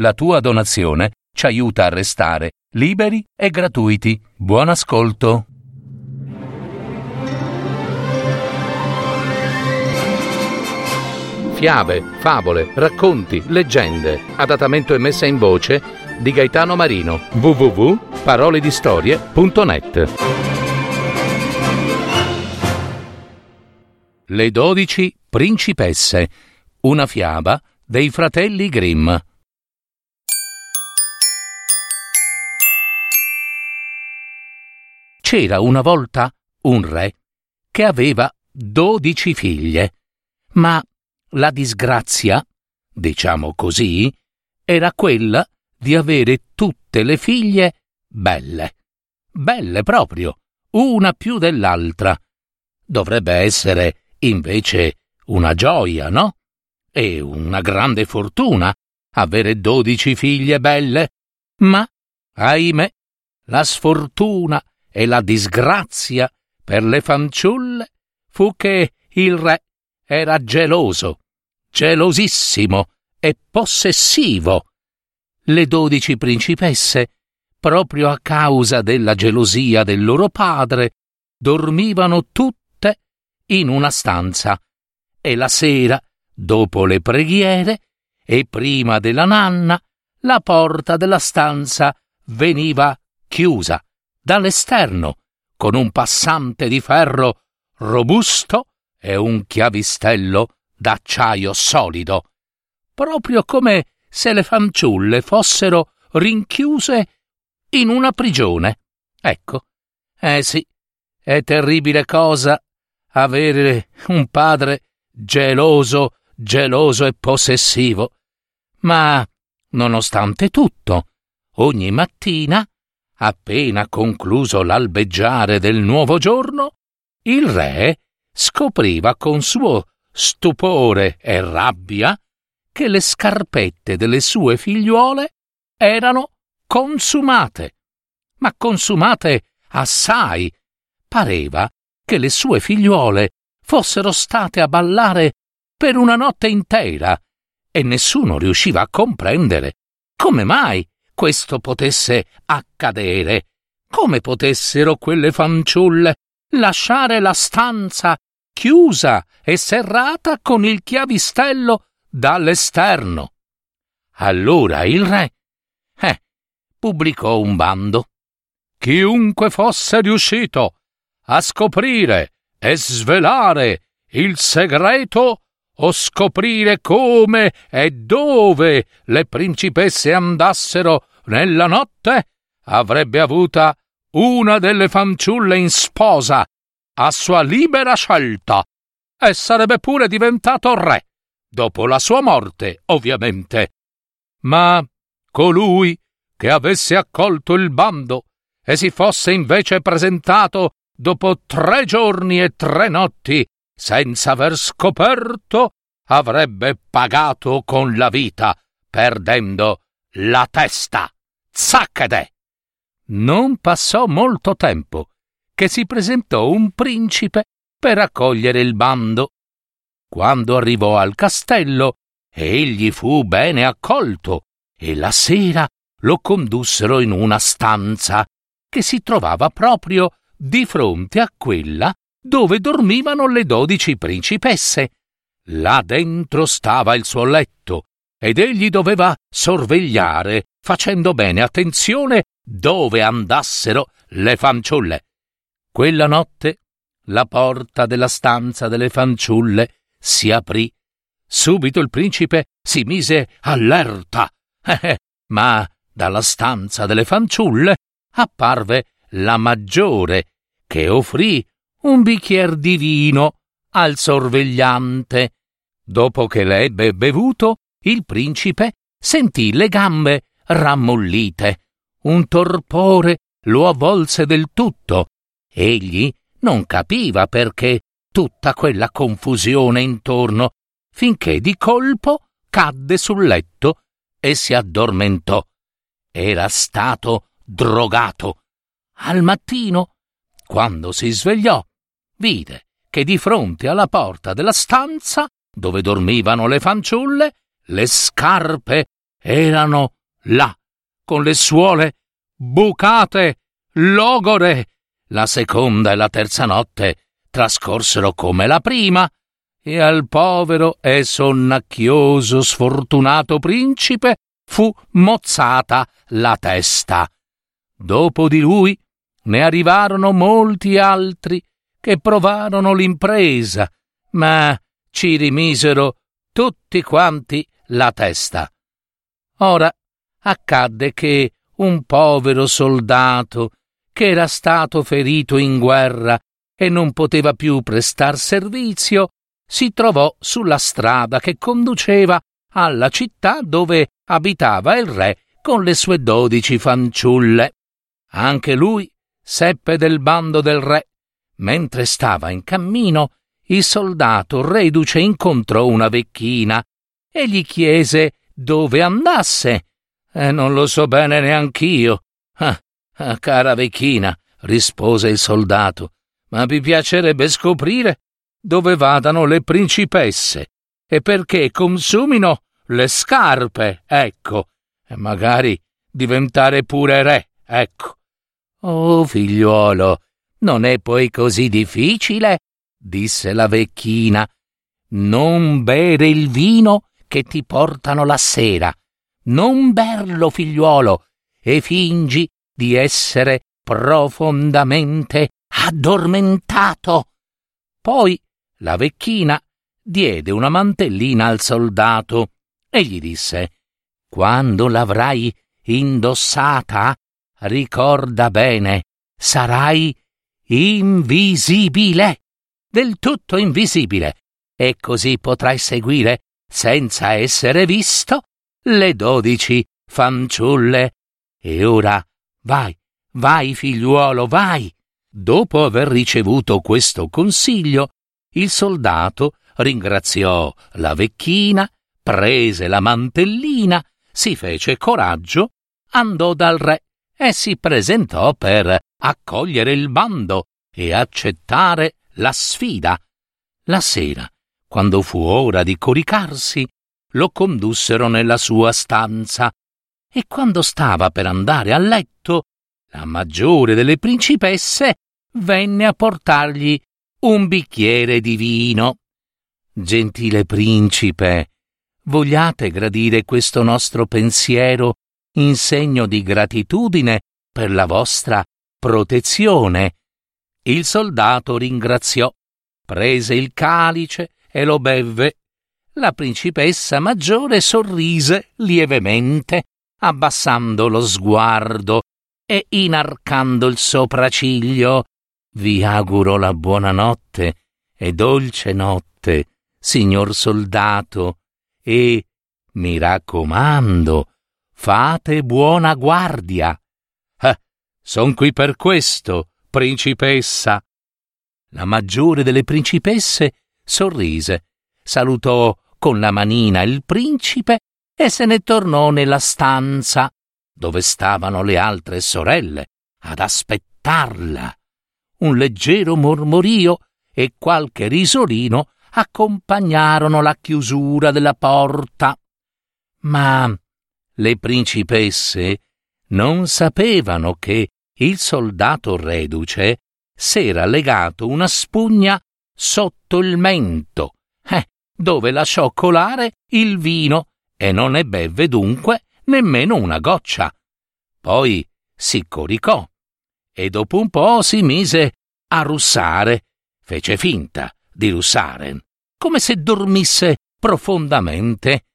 La tua donazione ci aiuta a restare liberi e gratuiti. Buon ascolto. Fiabe, favole, racconti, leggende. Adattamento e messa in voce di Gaetano Marino. www.paroledistorie.net Le dodici principesse. Una fiaba dei fratelli Grimm. C'era una volta un re che aveva dodici figlie, ma la disgrazia, diciamo così, era quella di avere tutte le figlie belle. Belle proprio, una più dell'altra. Dovrebbe essere, invece, una gioia, no? E una grande fortuna avere dodici figlie belle. Ma, ahimè, la sfortuna e la disgrazia per le fanciulle fu che il re era geloso, gelosissimo e possessivo. Le dodici principesse, proprio a causa della gelosia del loro padre, dormivano tutte in una stanza e la sera, dopo le preghiere e prima della nanna, la porta della stanza veniva chiusa dall'esterno con un passante di ferro robusto e un chiavistello d'acciaio solido, proprio come se le fanciulle fossero rinchiuse in una prigione. Ecco, eh sì, è terribile cosa avere un padre geloso, geloso e possessivo. Ma, nonostante tutto, ogni mattina Appena concluso l'albeggiare del nuovo giorno, il re scopriva con suo stupore e rabbia che le scarpette delle sue figliuole erano consumate, ma consumate assai. Pareva che le sue figliuole fossero state a ballare per una notte intera e nessuno riusciva a comprendere come mai questo potesse accadere. Come potessero quelle fanciulle lasciare la stanza chiusa e serrata con il chiavistello dall'esterno? Allora il re eh, pubblicò un bando. Chiunque fosse riuscito a scoprire e svelare il segreto o scoprire come e dove le principesse andassero nella notte, avrebbe avuta una delle fanciulle in sposa, a sua libera scelta, e sarebbe pure diventato re, dopo la sua morte, ovviamente. Ma colui che avesse accolto il bando e si fosse invece presentato dopo tre giorni e tre notti senza aver scoperto, avrebbe pagato con la vita, perdendo la testa. Zaccade! Non passò molto tempo che si presentò un principe per accogliere il bando. Quando arrivò al castello, egli fu bene accolto e la sera lo condussero in una stanza che si trovava proprio di fronte a quella dove dormivano le dodici principesse. Là dentro stava il suo letto ed egli doveva sorvegliare, facendo bene attenzione dove andassero le fanciulle. Quella notte la porta della stanza delle fanciulle si aprì. Subito il principe si mise allerta. Eh, eh, ma dalla stanza delle fanciulle apparve la maggiore, che offrì un bicchier di vino al sorvegliante. Dopo che le ebbe bevuto, il principe sentì le gambe rammollite. Un torpore lo avvolse del tutto. Egli non capiva perché tutta quella confusione intorno, finché di colpo cadde sul letto e si addormentò. Era stato drogato. Al mattino, quando si svegliò, vide che di fronte alla porta della stanza dove dormivano le fanciulle, le scarpe erano là, con le suole bucate, logore. La seconda e la terza notte trascorsero come la prima, e al povero e sonnacchioso sfortunato principe fu mozzata la testa. Dopo di lui ne arrivarono molti altri che provarono l'impresa, ma ci rimisero tutti quanti la testa. Ora accadde che un povero soldato che era stato ferito in guerra e non poteva più prestar servizio, si trovò sulla strada che conduceva alla città dove abitava il re con le sue dodici fanciulle. Anche lui seppe del bando del re. Mentre stava in cammino, il soldato reduce incontrò una vecchina e gli chiese dove andasse. E non lo so bene neanch'io. Ah, ah, cara vecchina, rispose il soldato, ma vi piacerebbe scoprire dove vadano le principesse e perché consumino le scarpe, ecco, e magari diventare pure re, ecco. Oh, figliuolo, non è poi così difficile, disse la vecchina. Non bere il vino che ti portano la sera. Non berlo, figliuolo, e fingi di essere profondamente addormentato. Poi la vecchina diede una mantellina al soldato e gli disse Quando l'avrai indossata, ricorda bene, sarai invisibile, del tutto invisibile, e così potrai seguire, senza essere visto, le dodici fanciulle. E ora vai, vai figliuolo, vai. Dopo aver ricevuto questo consiglio, il soldato ringraziò la vecchina, prese la mantellina, si fece coraggio, andò dal re e si presentò per accogliere il bando e accettare la sfida. La sera, quando fu ora di coricarsi, lo condussero nella sua stanza e quando stava per andare a letto, la maggiore delle principesse venne a portargli un bicchiere di vino. Gentile principe, vogliate gradire questo nostro pensiero in segno di gratitudine per la vostra protezione. Il soldato ringraziò, prese il calice e lo bevve. La principessa maggiore sorrise lievemente, abbassando lo sguardo e inarcando il sopracciglio. Vi auguro la buonanotte e dolce notte, signor soldato, e mi raccomando, Fate buona guardia. Eh, son qui per questo, principessa. La maggiore delle principesse sorrise, salutò con la manina il principe e se ne tornò nella stanza dove stavano le altre sorelle ad aspettarla. Un leggero mormorio e qualche risolino accompagnarono la chiusura della porta. Ma le principesse non sapevano che il soldato reduce s'era legato una spugna sotto il mento, eh, dove lasciò colare il vino e non ne bevve dunque nemmeno una goccia. Poi si coricò e dopo un po' si mise a russare, fece finta di russare, come se dormisse profondamente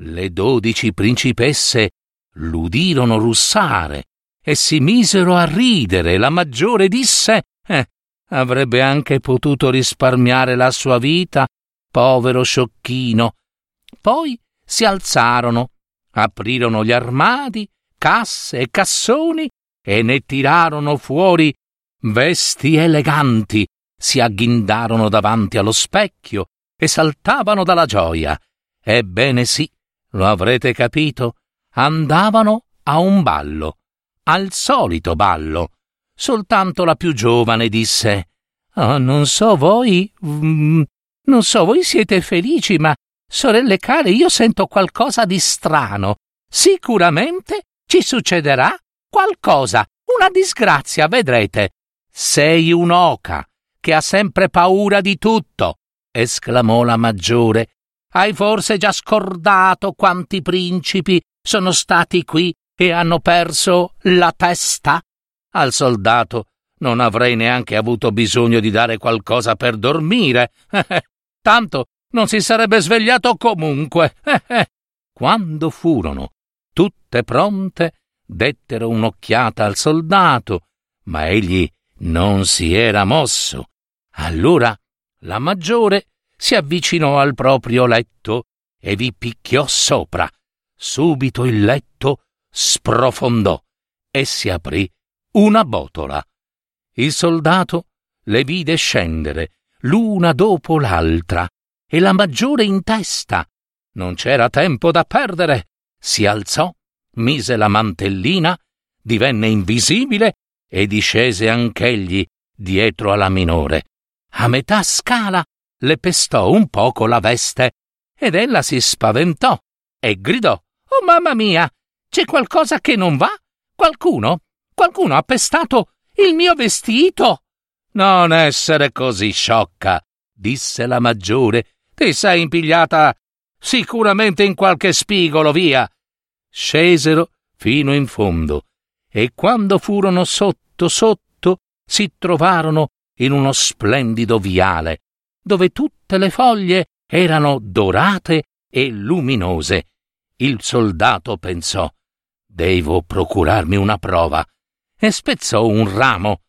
le dodici principesse l'udirono russare e si misero a ridere. La maggiore disse: Eh, avrebbe anche potuto risparmiare la sua vita, povero sciocchino. Poi si alzarono, aprirono gli armadi, casse e cassoni e ne tirarono fuori vesti eleganti, si agghindarono davanti allo specchio e saltavano dalla gioia. Ebbene sì, lo avrete capito? Andavano a un ballo, al solito ballo. Soltanto la più giovane disse oh, Non so voi. Mm, non so, voi siete felici, ma, sorelle care, io sento qualcosa di strano. Sicuramente ci succederà qualcosa, una disgrazia, vedrete. Sei un'oca che ha sempre paura di tutto, esclamò la maggiore. Hai forse già scordato quanti principi sono stati qui e hanno perso la testa? Al soldato non avrei neanche avuto bisogno di dare qualcosa per dormire. Tanto non si sarebbe svegliato comunque. Quando furono tutte pronte, dettero un'occhiata al soldato, ma egli non si era mosso. Allora la maggiore si avvicinò al proprio letto e vi picchiò sopra. Subito il letto sprofondò e si aprì una botola. Il soldato le vide scendere l'una dopo l'altra e la maggiore in testa. Non c'era tempo da perdere. Si alzò, mise la mantellina, divenne invisibile e discese anch'egli dietro alla minore. A metà scala le pestò un poco la veste ed ella si spaventò e gridò: Oh mamma mia! C'è qualcosa che non va? Qualcuno? Qualcuno ha pestato il mio vestito? Non essere così sciocca, disse la maggiore. Ti sei impigliata sicuramente in qualche spigolo, via. Scesero fino in fondo e quando furono sotto sotto si trovarono in uno splendido viale, dove tutte le foglie erano dorate e luminose. Il soldato pensò Devo procurarmi una prova e spezzò un ramo.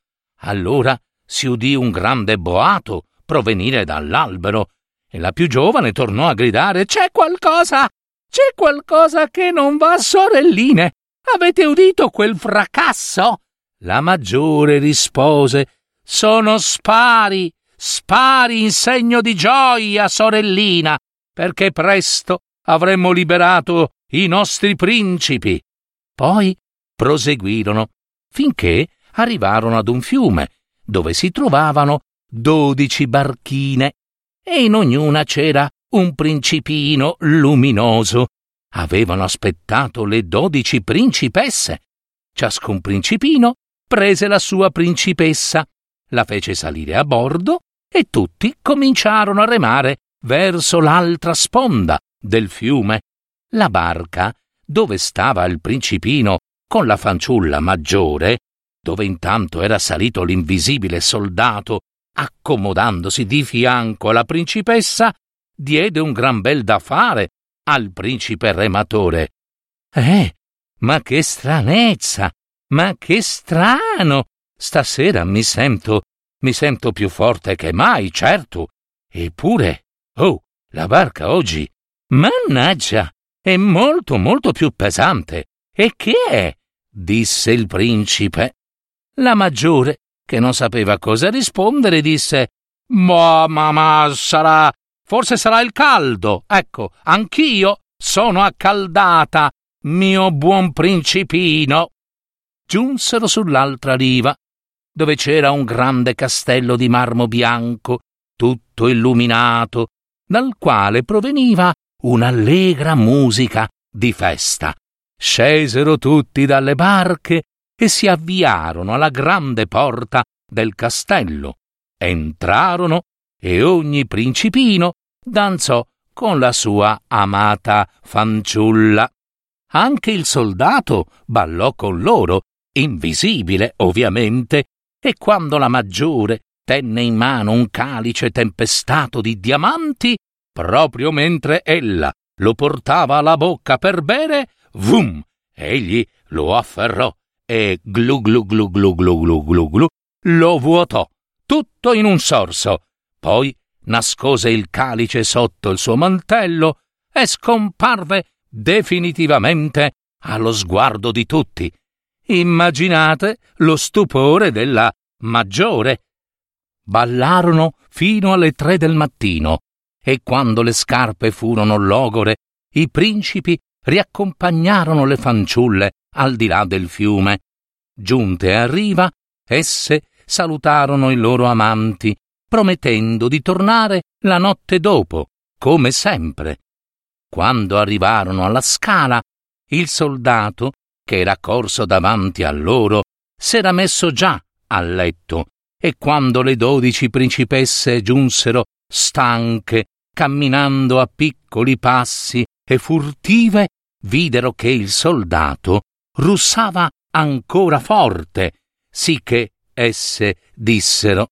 Allora si udì un grande boato provenire dall'albero e la più giovane tornò a gridare C'è qualcosa! C'è qualcosa che non va, sorelline! Avete udito quel fracasso? La maggiore rispose Sono spari, spari in segno di gioia, sorellina, perché presto avremmo liberato i nostri principi. Poi proseguirono finché arrivarono ad un fiume, dove si trovavano dodici barchine, e in ognuna c'era un principino luminoso. Avevano aspettato le dodici principesse. Ciascun principino prese la sua principessa, la fece salire a bordo e tutti cominciarono a remare verso l'altra sponda del fiume. La barca, dove stava il principino con la fanciulla maggiore, dove intanto era salito l'invisibile soldato, accomodandosi di fianco alla principessa, diede un gran bel da fare al principe rematore. Eh, ma che stranezza! Ma che strano! Stasera mi sento, mi sento più forte che mai, certo. Eppure, oh, la barca oggi, mannaggia, è molto, molto più pesante. E che è? disse il principe. La maggiore, che non sapeva cosa rispondere, disse Ma, ma, ma, sarà Forse sarà il caldo. Ecco, anch'io sono accaldata, mio buon principino. Giunsero sull'altra riva, dove c'era un grande castello di marmo bianco, tutto illuminato, dal quale proveniva un'allegra musica di festa. Scesero tutti dalle barche e si avviarono alla grande porta del castello. Entrarono e ogni principino danzò con la sua amata fanciulla. Anche il soldato ballò con loro, invisibile ovviamente, e quando la maggiore tenne in mano un calice tempestato di diamanti, proprio mentre ella lo portava alla bocca per bere, vum! Egli lo afferrò e glu glu glu glu glu glu glu glu lo vuotò, tutto in un sorso, poi nascose il calice sotto il suo mantello e scomparve definitivamente allo sguardo di tutti. Immaginate lo stupore della maggiore. Ballarono fino alle tre del mattino e quando le scarpe furono logore, i principi riaccompagnarono le fanciulle al di là del fiume. Giunte a riva, esse salutarono i loro amanti promettendo di tornare la notte dopo, come sempre. Quando arrivarono alla scala, il soldato, che era corso davanti a loro, s'era messo già a letto, e quando le dodici principesse giunsero stanche, camminando a piccoli passi e furtive, videro che il soldato russava ancora forte, sì che esse dissero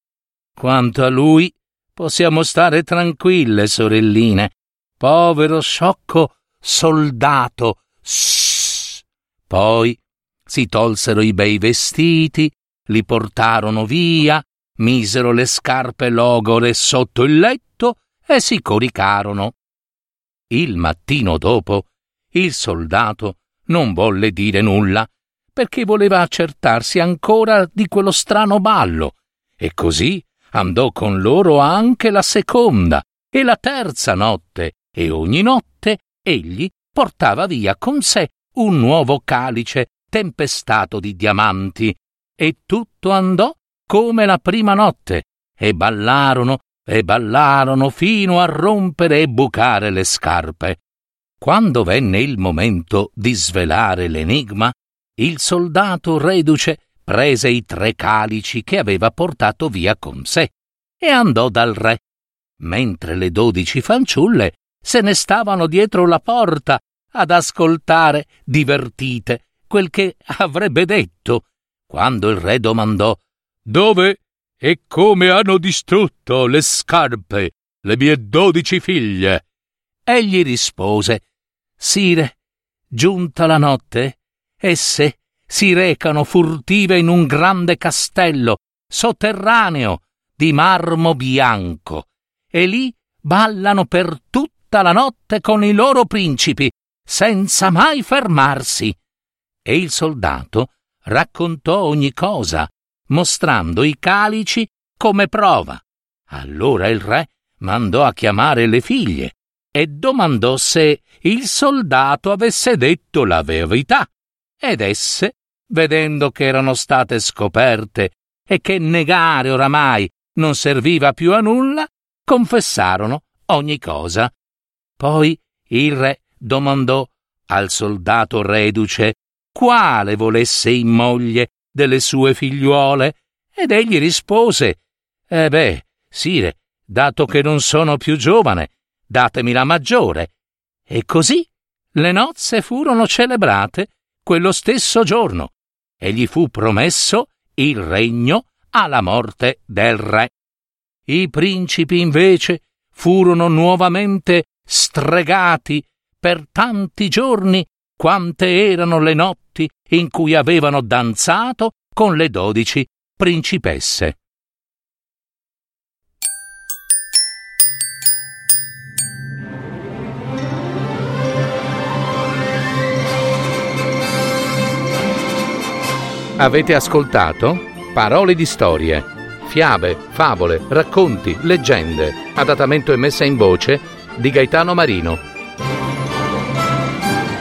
Quanto a lui, possiamo stare tranquille, sorelline. Povero sciocco soldato. Sss. Poi si tolsero i bei vestiti, li portarono via, misero le scarpe logore sotto il letto e si coricarono. Il mattino dopo, il soldato non volle dire nulla, perché voleva accertarsi ancora di quello strano ballo, e così andò con loro anche la seconda e la terza notte, e ogni notte egli portava via con sé un nuovo calice tempestato di diamanti, e tutto andò come la prima notte, e ballarono e ballarono fino a rompere e bucare le scarpe. Quando venne il momento di svelare l'enigma, il soldato reduce prese i tre calici che aveva portato via con sé e andò dal re, mentre le dodici fanciulle se ne stavano dietro la porta ad ascoltare, divertite, quel che avrebbe detto, quando il re domandò Dove e come hanno distrutto le scarpe le mie dodici figlie? Egli rispose Sire, giunta la notte, esse si recano furtive in un grande castello sotterraneo di marmo bianco e lì ballano per tutta la notte con i loro principi, senza mai fermarsi. E il soldato raccontò ogni cosa, mostrando i calici come prova. Allora il re mandò a chiamare le figlie e domandò se il soldato avesse detto la verità. Ed esse, vedendo che erano state scoperte e che negare oramai non serviva più a nulla, confessarono ogni cosa. Poi il re domandò al soldato reduce quale volesse in moglie delle sue figliuole, ed egli rispose Eh beh, sire, dato che non sono più giovane, datemi la maggiore. E così le nozze furono celebrate quello stesso giorno, e gli fu promesso il regno alla morte del re. I principi invece furono nuovamente stregati per tanti giorni quante erano le notti in cui avevano danzato con le dodici principesse. Avete ascoltato? Parole di storie, fiabe, favole, racconti, leggende, adattamento e messa in voce di Gaetano Marino.